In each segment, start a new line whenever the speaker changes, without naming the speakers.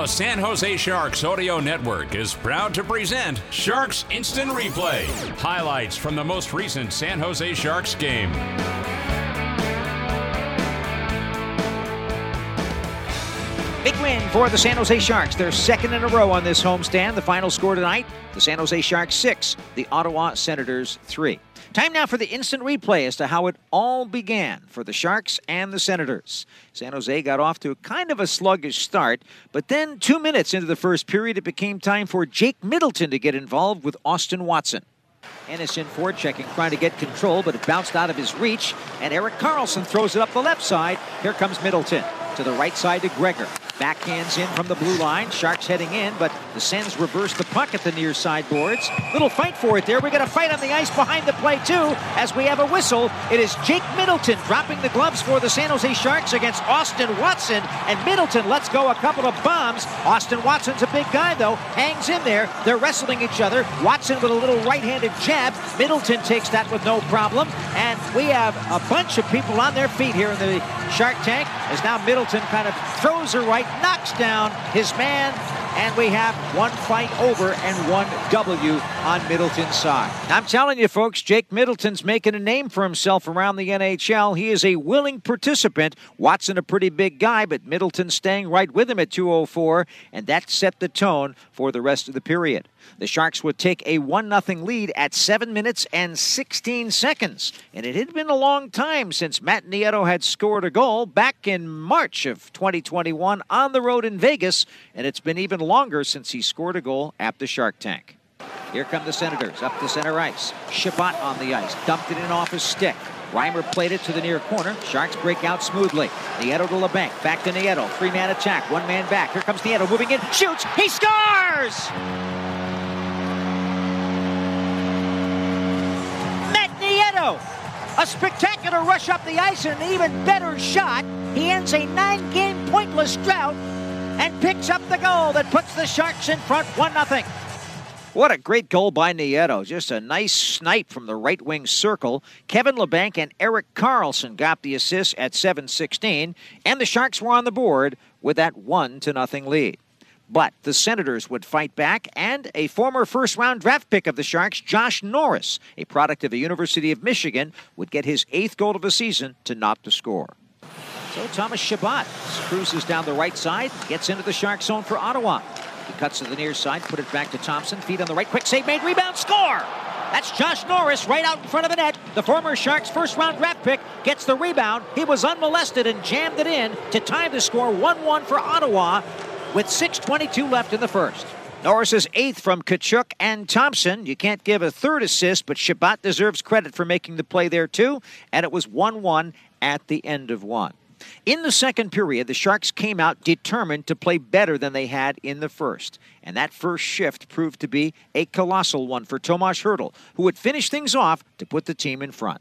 The San Jose Sharks Audio Network is proud to present Sharks Instant Replay. Highlights from the most recent San Jose Sharks game.
Big win for the San Jose Sharks. Their second in a row on this homestand. The final score tonight the San Jose Sharks 6, the Ottawa Senators 3. Time now for the instant replay as to how it all began for the Sharks and the Senators. San Jose got off to kind of a sluggish start, but then two minutes into the first period, it became time for Jake Middleton to get involved with Austin Watson. Ennis for checking, trying to get control, but it bounced out of his reach, and Erik Karlsson throws it up the left side. Here comes Middleton to the right side to Gregor. Backhands in from the blue line. Sharks heading in, but the Sens reverse the puck at the near side boards. Little fight for it there. We got a fight on the ice behind the play, too, as we have a whistle. It is Jake Middleton dropping the gloves for the San Jose Sharks against Austin Watson. And Middleton lets go a couple of bombs. Austin Watson's a big guy, though. Hangs in there. They're wrestling each other. Watson with a little right handed jab. Middleton takes that with no problem. And we have a bunch of people on their feet here in the Shark Tank as now Middleton kind of throws her right knocks down his man, and we have one fight over and one W on Middleton's side. I'm telling you, folks, Jake Middleton's making a name for himself around the NHL. He is a willing participant. Watson, a pretty big guy, but Middleton staying right with him at 204, and that set the tone for the rest of the period. The Sharks would take a 1 0 lead at 7 minutes and 16 seconds. And it had been a long time since Matt Nieto had scored a goal back in March of 2021 on the road in Vegas. And it's been even longer since he scored a goal at the Shark Tank. Here come the Senators up the center ice. Chabot on the ice, dumped it in off his stick. Reimer played it to the near corner. Sharks break out smoothly. Nieto to Labanc. Back to Nieto. Three man attack. One man back. Here comes Nieto moving in. Shoots. He scores! A spectacular rush up the ice and an even better shot. He ends a nine game pointless drought and picks up the goal that puts the Sharks in front 1 0. What a great goal by Nieto. Just a nice snipe from the right wing circle. Kevin Labanc and Erik Karlsson got the assist at 7:16, and the Sharks were on the board with that 1 to nothing lead. But the Senators would fight back, and a former first round draft pick of the Sharks, Josh Norris, a product of the University of Michigan, would get his eighth goal of the season to not to score. So Thomas Chabot cruises down the right side, gets into the Shark zone for Ottawa. He cuts to the near side, put it back to Thompson, feet on the right, quick save made, rebound, score! That's Josh Norris right out in front of the net. The former Sharks first round draft pick gets the rebound. He was unmolested and jammed it in to tie the score 1 1 for Ottawa with 6.22 left in the first. Norris's eighth from Tkachuk and Thompson. You can't give a third assist, but Chabot deserves credit for making the play there too. And it was 1 1 at the end of one. In the second period, the Sharks came out determined to play better than they had in the first. And that first shift proved to be a colossal one for Tomas Hertl, who would finish things off to put the team in front.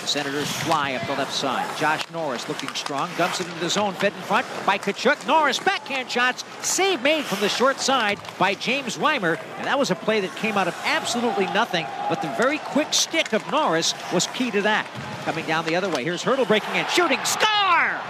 The Senators fly up the left side. Josh Norris looking strong, dumps it into the zone, fed in front by Tkachuk. Norris backhand shots, save made from the short side by James Reimer, and that was a play that came out of absolutely nothing, but the very quick stick of Norris was key to that. Coming down the other way, here's Hertl breaking in, shooting, Scar!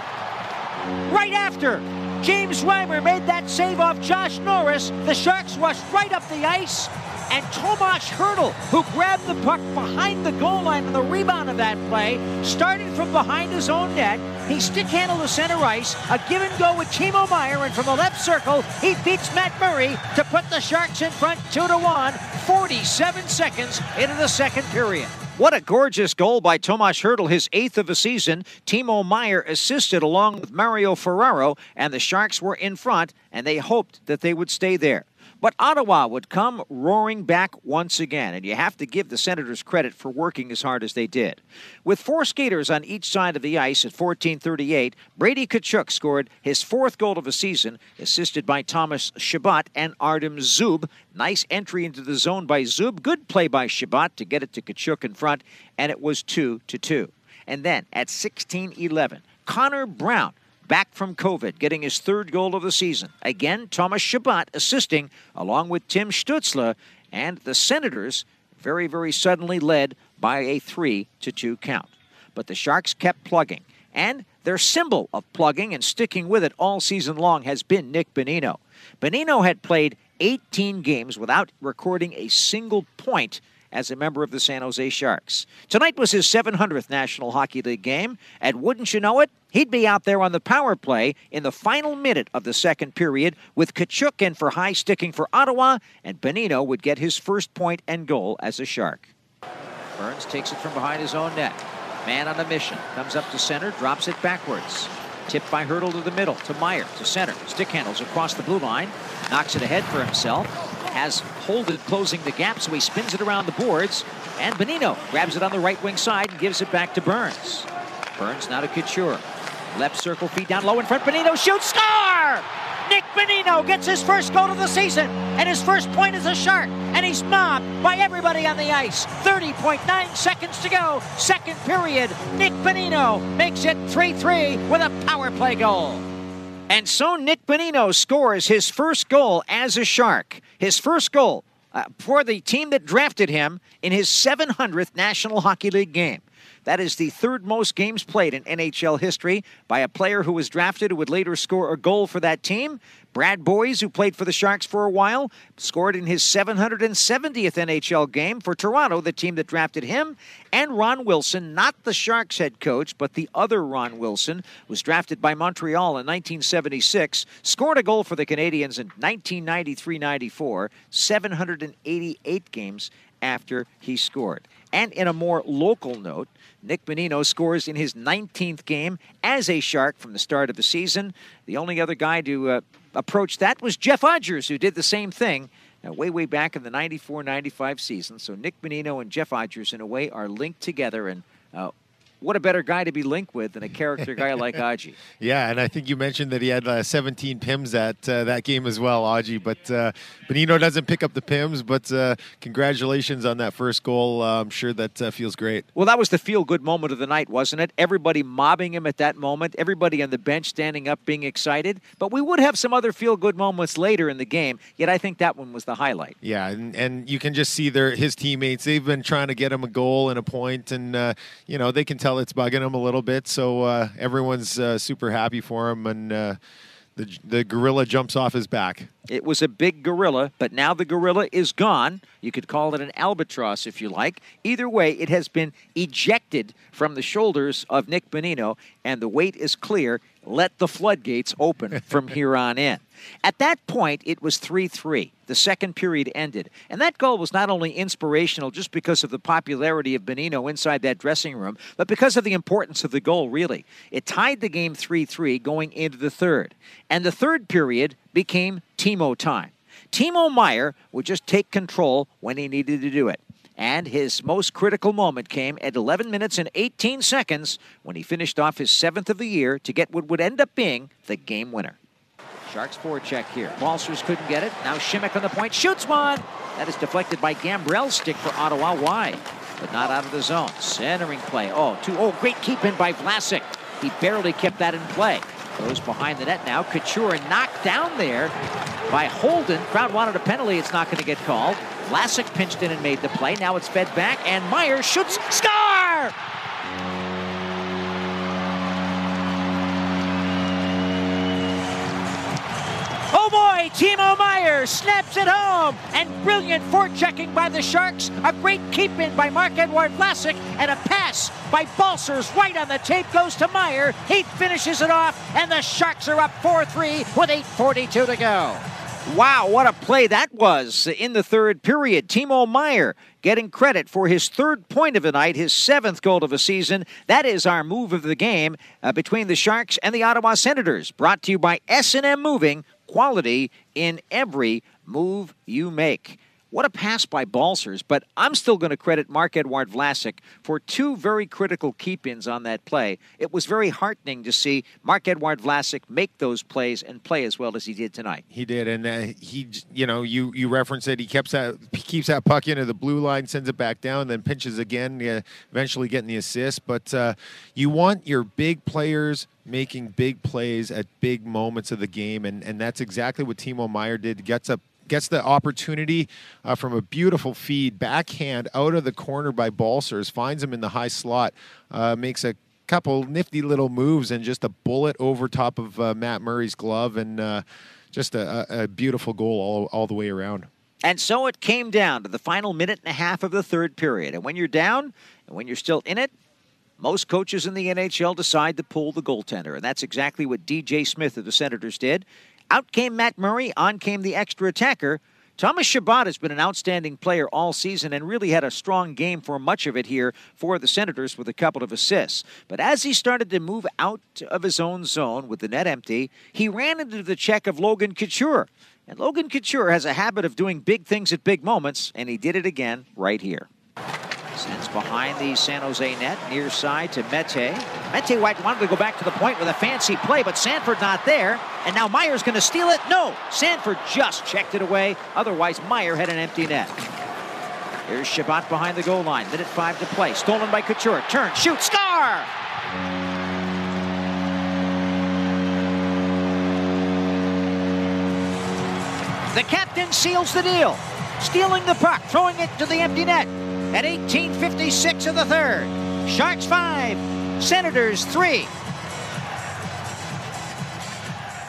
Right after James Reimer made that save off Josh Norris, the Sharks rushed right up the ice, and Tomas Hertl, who grabbed the puck behind the goal line on the rebound of that play, starting from behind his own net. He stick handled the center ice, a give and go with Timo Meier, and from the left circle, he beats Matt Murray to put the Sharks in front 2 to 1, 47 seconds into the second period. What a gorgeous goal by Tomas Hertl, his eighth of the season. Timo Meier assisted along with Mario Ferraro, and the Sharks were in front, and they hoped that they would stay there. But Ottawa would come roaring back once again, and you have to give the Senators credit for working as hard as they did. With four skaters on each side of the ice at 14:38, Brady Tkachuk scored his fourth goal of the season, assisted by Thomas Chabot and Artem Zub. Nice entry into the zone by Zub. Good play by Chabot to get it to Tkachuk in front, and it was two to two. And then at 16:11, Connor Brown back from COVID, getting his third goal of the season. Again, Thomas Chabot assisting along with Tim Stutzle, and the Senators very, very suddenly led by a 3 to 2 count. But the Sharks kept plugging, and their symbol of plugging and sticking with it all season long has been Nick Bonino. Bonino had played 18 games without recording a single point as a member of the San Jose Sharks. Tonight was his 700th National Hockey League game, and wouldn't you know it, he'd be out there on the power play in the final minute of the second period with Tkachuk in for high sticking for Ottawa, and Bonino would get his first point and goal as a Shark. Burns takes it from behind his own net. Man on a mission. Comes up to center, drops it backwards. Tipped by Hertl to the middle, to Meier, to center. Stick handles across the blue line. Knocks it ahead for himself has Holden closing the gap, so he spins it around the boards. And Bonino grabs it on the right wing side and gives it back to Burns. Burns now to Couture. Left circle, feet down low in front. Bonino shoots, score! Nick Bonino gets his first goal of the season and his first point as a Shark. And he's mobbed by everybody on the ice. 30.9 seconds to go. Second period. Nick Bonino makes it 3 3 with a power play goal. And so Nick Bonino scores his first goal as a Shark. His first goal uh, for the team that drafted him in his 700th National Hockey League game. That is the third most games played in NHL history by a player who was drafted who would later score a goal for that team. Brad Boyes, who played for the Sharks for a while, scored in his 770th NHL game for Toronto, the team that drafted him. And Ron Wilson, not the Sharks head coach, but the other Ron Wilson, was drafted by Montreal in 1976, scored a goal for the Canadiens in 1993 94, 788 games after he scored. And in a more local note, Nick Bonino scores in his 19th game as a Shark from the start of the season. The only other guy to uh, approach that was Jeff Odgers, who did the same thing uh, way, way back in the 94 95 season. So Nick Bonino and Jeff Odgers, in a way, are linked together. And uh, what a better guy to be linked with than a character guy like Aji.
Yeah, and I think you mentioned that he had uh, 17 pims at uh, that game as well, Aji. But uh, Bonino doesn't pick up the pims. But uh, congratulations on that first goal. Uh, I'm sure that uh, feels great.
Well, that was the feel-good moment of the night, wasn't it? Everybody mobbing him at that moment. Everybody on the bench standing up, being excited. But we would have some other feel-good moments later in the game. Yet I think that one was the highlight.
Yeah, and, and you can just see their his teammates. They've been trying to get him a goal and a point, and you know they can tell it's bugging him a little bit. So uh, everyone's uh, super happy for him, and uh, the the gorilla jumps off his back.
It was a big gorilla, but now the gorilla is gone. You could call it an albatross if you like. Either way, it has been ejected from the shoulders of Nick Bonino, and the weight is clear. Let the floodgates open from here on in. At that point, it was 3 3. The second period ended. And that goal was not only inspirational just because of the popularity of Bonino inside that dressing room, but because of the importance of the goal, really. It tied the game 3 3 going into the third. And the third period became Timo time. Timo Meier would just take control when he needed to do it. And his most critical moment came at 11 minutes and 18 seconds when he finished off his seventh of the year to get what would end up being the game winner. Sharks forecheck here. Balcers couldn't get it. Now Simek on the point. Shoots one. That is deflected by Gambrell's stick for Ottawa wide, but not out of the zone. Centering play. Oh, two. Oh, great keep in by Vlasic. He barely kept that in play. Goes behind the net now. Couture knocked down there by Holden. Crowd wanted a penalty. It's not going to get called. Vlasic pinched in and made the play. Now it's fed back, and Meier shoots. Score! Boy, Timo Meier snaps it home. And brilliant forechecking by the Sharks. A great keep in by Mark Edward Vlasic. And a pass by Balcers right on the tape goes to Meier. He finishes it off. And the Sharks are up 4 3 with 8.42 to go. Wow, what a play that was in the third period. Timo Meier getting credit for his third point of the night, his seventh goal of the season. That is our move of the game uh, between the Sharks and the Ottawa Senators. Brought to you by S&M Moving quality in every move you make. What a pass by Balcers, but I'm still going to credit Mark Edward Vlasic for two very critical keep-ins on that play. It was very heartening to see Mark Edward Vlasic make those plays and play as well as he did tonight.
He did, and uh, he, you know, you you referenced it. He keeps that he keeps that puck into the blue line, sends it back down, then pinches again, uh, eventually getting the assist. But uh, you want your big players making big plays at big moments of the game, and and that's exactly what Timo Meier did. Gets up gets the opportunity uh, from a beautiful feed, backhand out of the corner by Balcers, finds him in the high slot, uh, makes a couple nifty little moves, and just a bullet over top of uh, Matt Murray's glove, and uh, just a, a, beautiful goal all, all the way around.
And so it came down to the final minute and a half of the third period. And when you're down, and when you're still in it, most coaches in the NHL decide to pull the goaltender, and that's exactly what DJ Smith of the Senators did. Out came Matt Murray, on came the extra attacker. Thomas Chabot has been an outstanding player all season and really had a strong game for much of it here for the Senators with a couple of assists. But as he started to move out of his own zone with the net empty, he ran into the check of Logan Couture. And Logan Couture has a habit of doing big things at big moments, and he did it again right here. Sends behind the San Jose net, near side to Mete. Mete White wanted to go back to the point with a fancy play, but Sanford not there. And now Meier's going to steal it. No, Sanford just checked it away. Otherwise, Meier had an empty net. Here's Chabot behind the goal line. Minute five to play. Stolen by Couture. Turn, shoot, score! The captain seals the deal, stealing the puck, throwing it to the empty net at 1856 of the third. Sharks 5, Senators 3.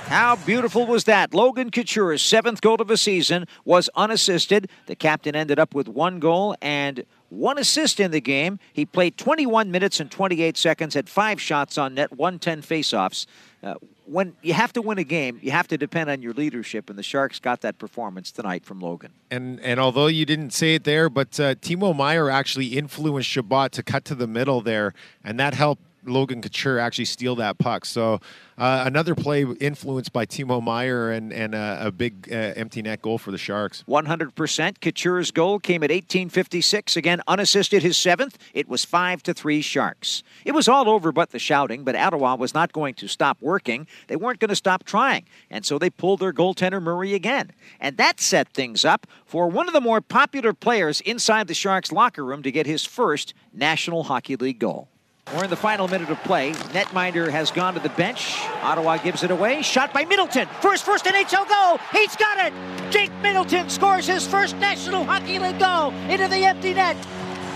How beautiful was that? Logan Couture's seventh goal of the season was unassisted. The captain ended up with one goal and one assist in the game. He played 21 minutes and 28 seconds, had five shots on net, 110 faceoffs. Uh, when you have to win a game, you have to depend on your leadership, and the Sharks got that performance tonight from Logan.
And and although you didn't say it there, but uh, Timo Meier actually influenced Chabot to cut to the middle there, and that helped Logan Couture actually steal that puck. So uh, another play influenced by Timo Meier and, and uh, a big uh, empty net goal for the Sharks.
100%. Couture's goal came at 1856. Again, unassisted his seventh. It was 5 to 3 Sharks. It was all over but the shouting, but Ottawa was not going to stop working. They weren't going to stop trying. And so they pulled their goaltender Murray again. And that set things up for one of the more popular players inside the Sharks locker room to get his first National Hockey League goal. We're in the final minute of play. Netminder has gone to the bench. Ottawa gives it away. Shot by Middleton. First, first NHL goal. He's got it. Jake Middleton scores his first National Hockey League goal into the empty net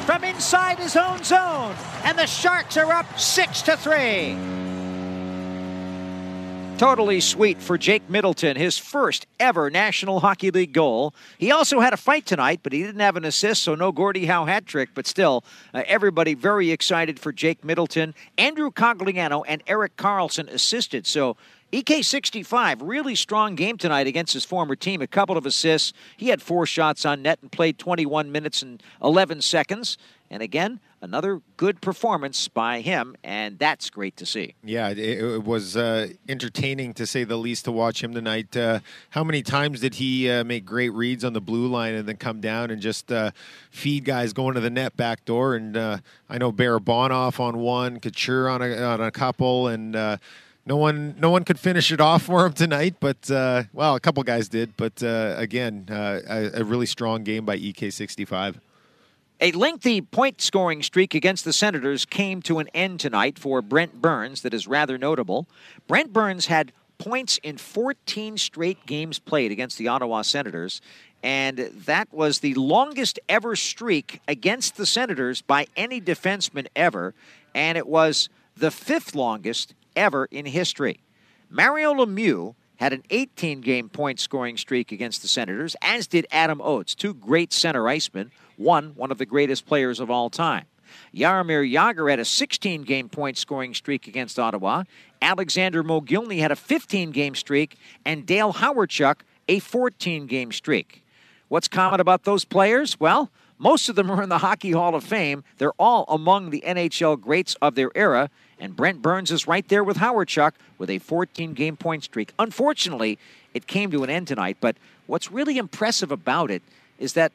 from inside his own zone. And the Sharks are up six to three. Totally sweet for Jake Middleton, his first ever National Hockey League goal. He also had a fight tonight, but he didn't have an assist, so no Gordie Howe hat trick. But still, uh, everybody very excited for Jake Middleton. Andrew Cogliano and Erik Karlsson assisted, so EK65, really strong game tonight against his former team. A couple of assists. He had four shots on net and played 21 minutes and 11 seconds. And again, another good performance by him, and that's great to see.
Yeah, it, it was uh, entertaining to say the least to watch him tonight. Uh, how many times did he uh, make great reads on the blue line and then come down and just uh, feed guys going to the net back door? And uh, I know Barabanov on one, Couture on a, on a couple, and uh, no one no one could finish it off for him tonight, but uh, well, a couple guys did. But uh, again, uh, a, a, really strong game by EK65.
A lengthy point scoring streak against the Senators came to an end tonight for Brent Burns that is rather notable. Brent Burns had points in 14 straight games played against the Ottawa Senators, and that was the longest ever streak against the Senators by any defenseman ever, and it was the fifth longest ever in history. Mario Lemieux had an 18 game point scoring streak against the Senators, as did Adam Oates, two great center icemen one, one of the greatest players of all time. Jaromir Jagr had a 16 game point scoring streak against Ottawa. Alexander Mogilny had a 15 game streak, and Dale Hawerchuk a 14 game streak. What's common about those players? Well, Most of them are in the Hockey Hall of Fame. They're all among the NHL greats of their era. And Brent Burns is right there with Hawerchuk with a 14 game point streak. Unfortunately, it came to an end tonight, but what's really impressive about it is that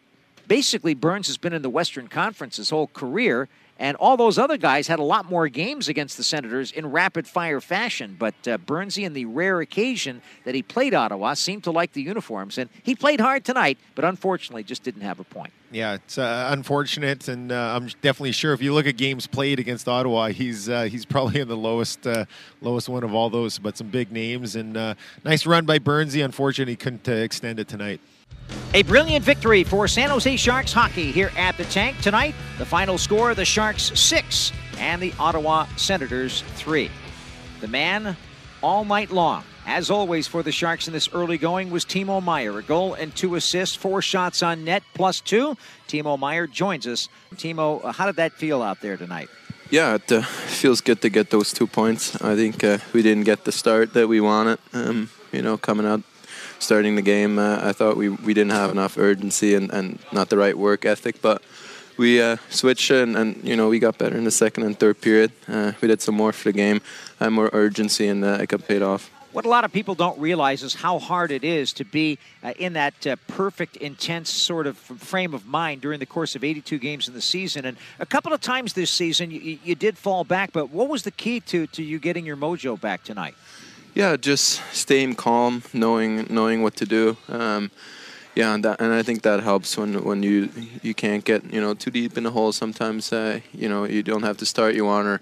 basically Burns has been in the Western Conference his whole career, and all those other guys had a lot more games against the Senators in rapid fire fashion. But uh, in the rare occasion that he played Ottawa, seemed to like the uniforms. And he played hard tonight, but unfortunately just didn't have a point.
Yeah, it's uh, unfortunate, and uh, I'm definitely sure if you look at games played against Ottawa, he's uh, he's probably in the lowest uh, lowest one of all those. But some big names and uh, nice run by Burnsy. Unfortunately, couldn't uh, extend it tonight.
A brilliant victory for San Jose Sharks hockey here at the tank tonight. The final score the Sharks 6 and the Ottawa Senators 3. The man all night long, as always for the Sharks in this early going, was Timo Meier. A goal and two assists, four shots on net, plus two. Timo Meier joins us. Timo, uh, how did that feel out there tonight?
Yeah, it uh, feels good to get those two points. I think uh, we didn't get the start that we wanted. Um, you know, coming out starting the game, uh, I thought we, we didn't have enough urgency and, and not the right work ethic, but we uh, switched and, and, you know we got better in the second and third period. Uh, we did some more for the game, had more urgency, and uh, it got paid off.
What a lot of people don't realize is how hard it is to be uh, in that uh, perfect, intense sort of frame of mind during the course of 82 games in the season. And a couple of times this season, you, you did fall back. But what was the key to, to you getting your mojo back tonight?
Yeah, just staying calm, knowing knowing what to do. Um, yeah, and, that, and I think that helps when when you you can't get you know too deep in the hole. Sometimes uh, you know you don't have to start you want or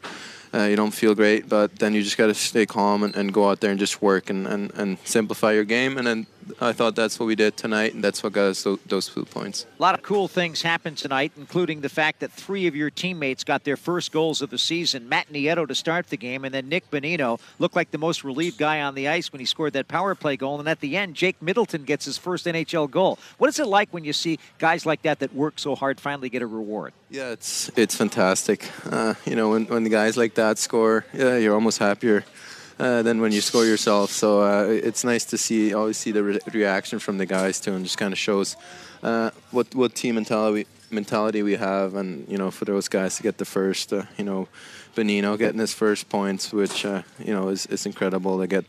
uh, you don't feel great, but then you just got to stay calm and, and, go out there and just work and, and, and simplify your game. And then I thought that's what we did tonight, and that's what got us those two points.
A lot of cool things happened tonight, including the fact that three of your teammates got their first goals of the season. Matt Nieto to start the game, and then Nick Bonino looked like the most relieved guy on the ice when he scored that power play goal. And at the end, Jake Middleton gets his first NHL goal. What is it like when you see guys like that that work so hard finally get a reward?
Yeah, it's it's fantastic. Uh, you know, when, when the guys like that score, yeah, you're almost happier uh, than when you score yourself. So uh, it's nice to see, always see the re- reaction from the guys too, and just kind of shows uh, what what team mentality mentality we have, and you know, for those guys to get the first, uh, you know, Bonino getting his first points, which uh, you know is, is incredible to get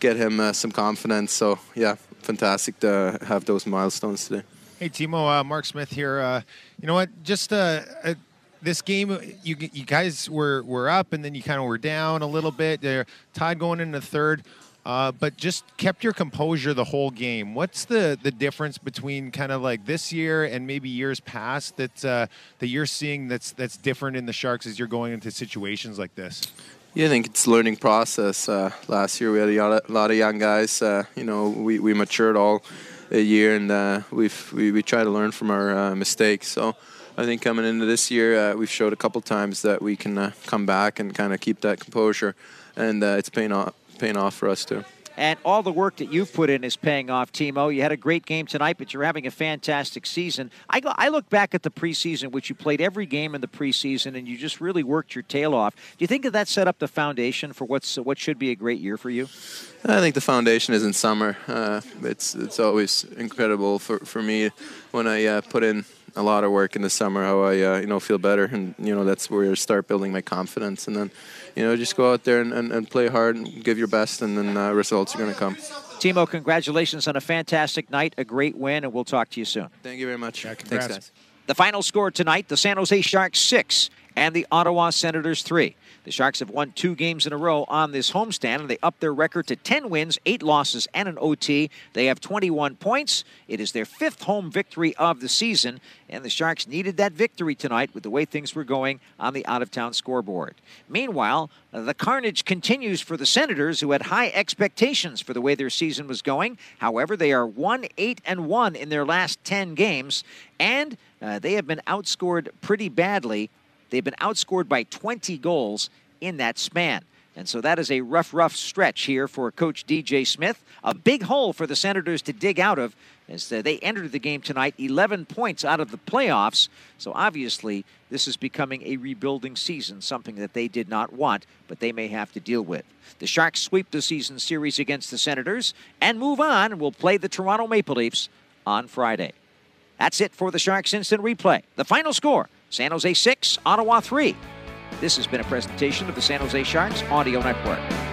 get him some confidence. So yeah, fantastic to have those milestones today.
Hey Timo, Mark Smith here. you know what? Just this game, you you guys were were up and then you kind of were down a little bit. They're tied going into third, uh, but just kept your composure the whole game. What's the the difference between kind of like this year and maybe years past that uh, that you're seeing that's that's different in the Sharks as you're going into situations like this?
Yeah, I think it's learning process. Uh, last year we had a lot of, a lot of young guys. Uh, you know, we, we matured all a year, and uh, we've we, we try to learn from our uh, mistakes. So I think coming into this year, uh, we've showed a couple times that we can uh, come back and kind of keep that composure, and uh, it's paying off, paying off for us too.
And all the work that you've put in is paying off, Timo. You had a great game tonight, but you're having a fantastic season. I go, I look back at the preseason, which you played every game in the preseason, and you just really worked your tail off. Do you think that that set up the foundation for what's what should be a great year for you?
I think the foundation is in summer. Uh, it's it's always incredible for, for me when I uh, put in a lot of work in the summer how I uh, you know feel better and you know that's where I start building my confidence and then you know just go out there and, and, and play hard and give your best and then uh, results are going to come.
Timo, congratulations on a fantastic night, a great win, and we'll talk to you soon.
Thank you very much.
Yeah,
Thanks, guys.
The final score tonight: the San Jose Sharks six and the Ottawa Senators three. The Sharks have won two games in a row on this homestand, and they upped their record to 10 wins, 8 losses, and an OT. They have 21 points. It is their fifth home victory of the season, and the Sharks needed that victory tonight with the way things were going on the out of town scoreboard. Meanwhile, the carnage continues for the Senators, who had high expectations for the way their season was going. However, they are 1 8 and 1 in their last 10 games, and uh, they have been outscored pretty badly They've been outscored by 20 goals in that span. And so that is a rough, rough stretch here for Coach DJ Smith. A big hole for the Senators to dig out of as they entered the game tonight 11 points out of the playoffs. So obviously, this is becoming a rebuilding season, something that they did not want, but they may have to deal with. The Sharks sweep the season series against the Senators and move on will play the Toronto Maple Leafs on Friday. That's it for the Sharks Instant Replay. The final score San Jose 6, Ottawa 3. This has been a presentation of the San Jose Sharks Audio Network.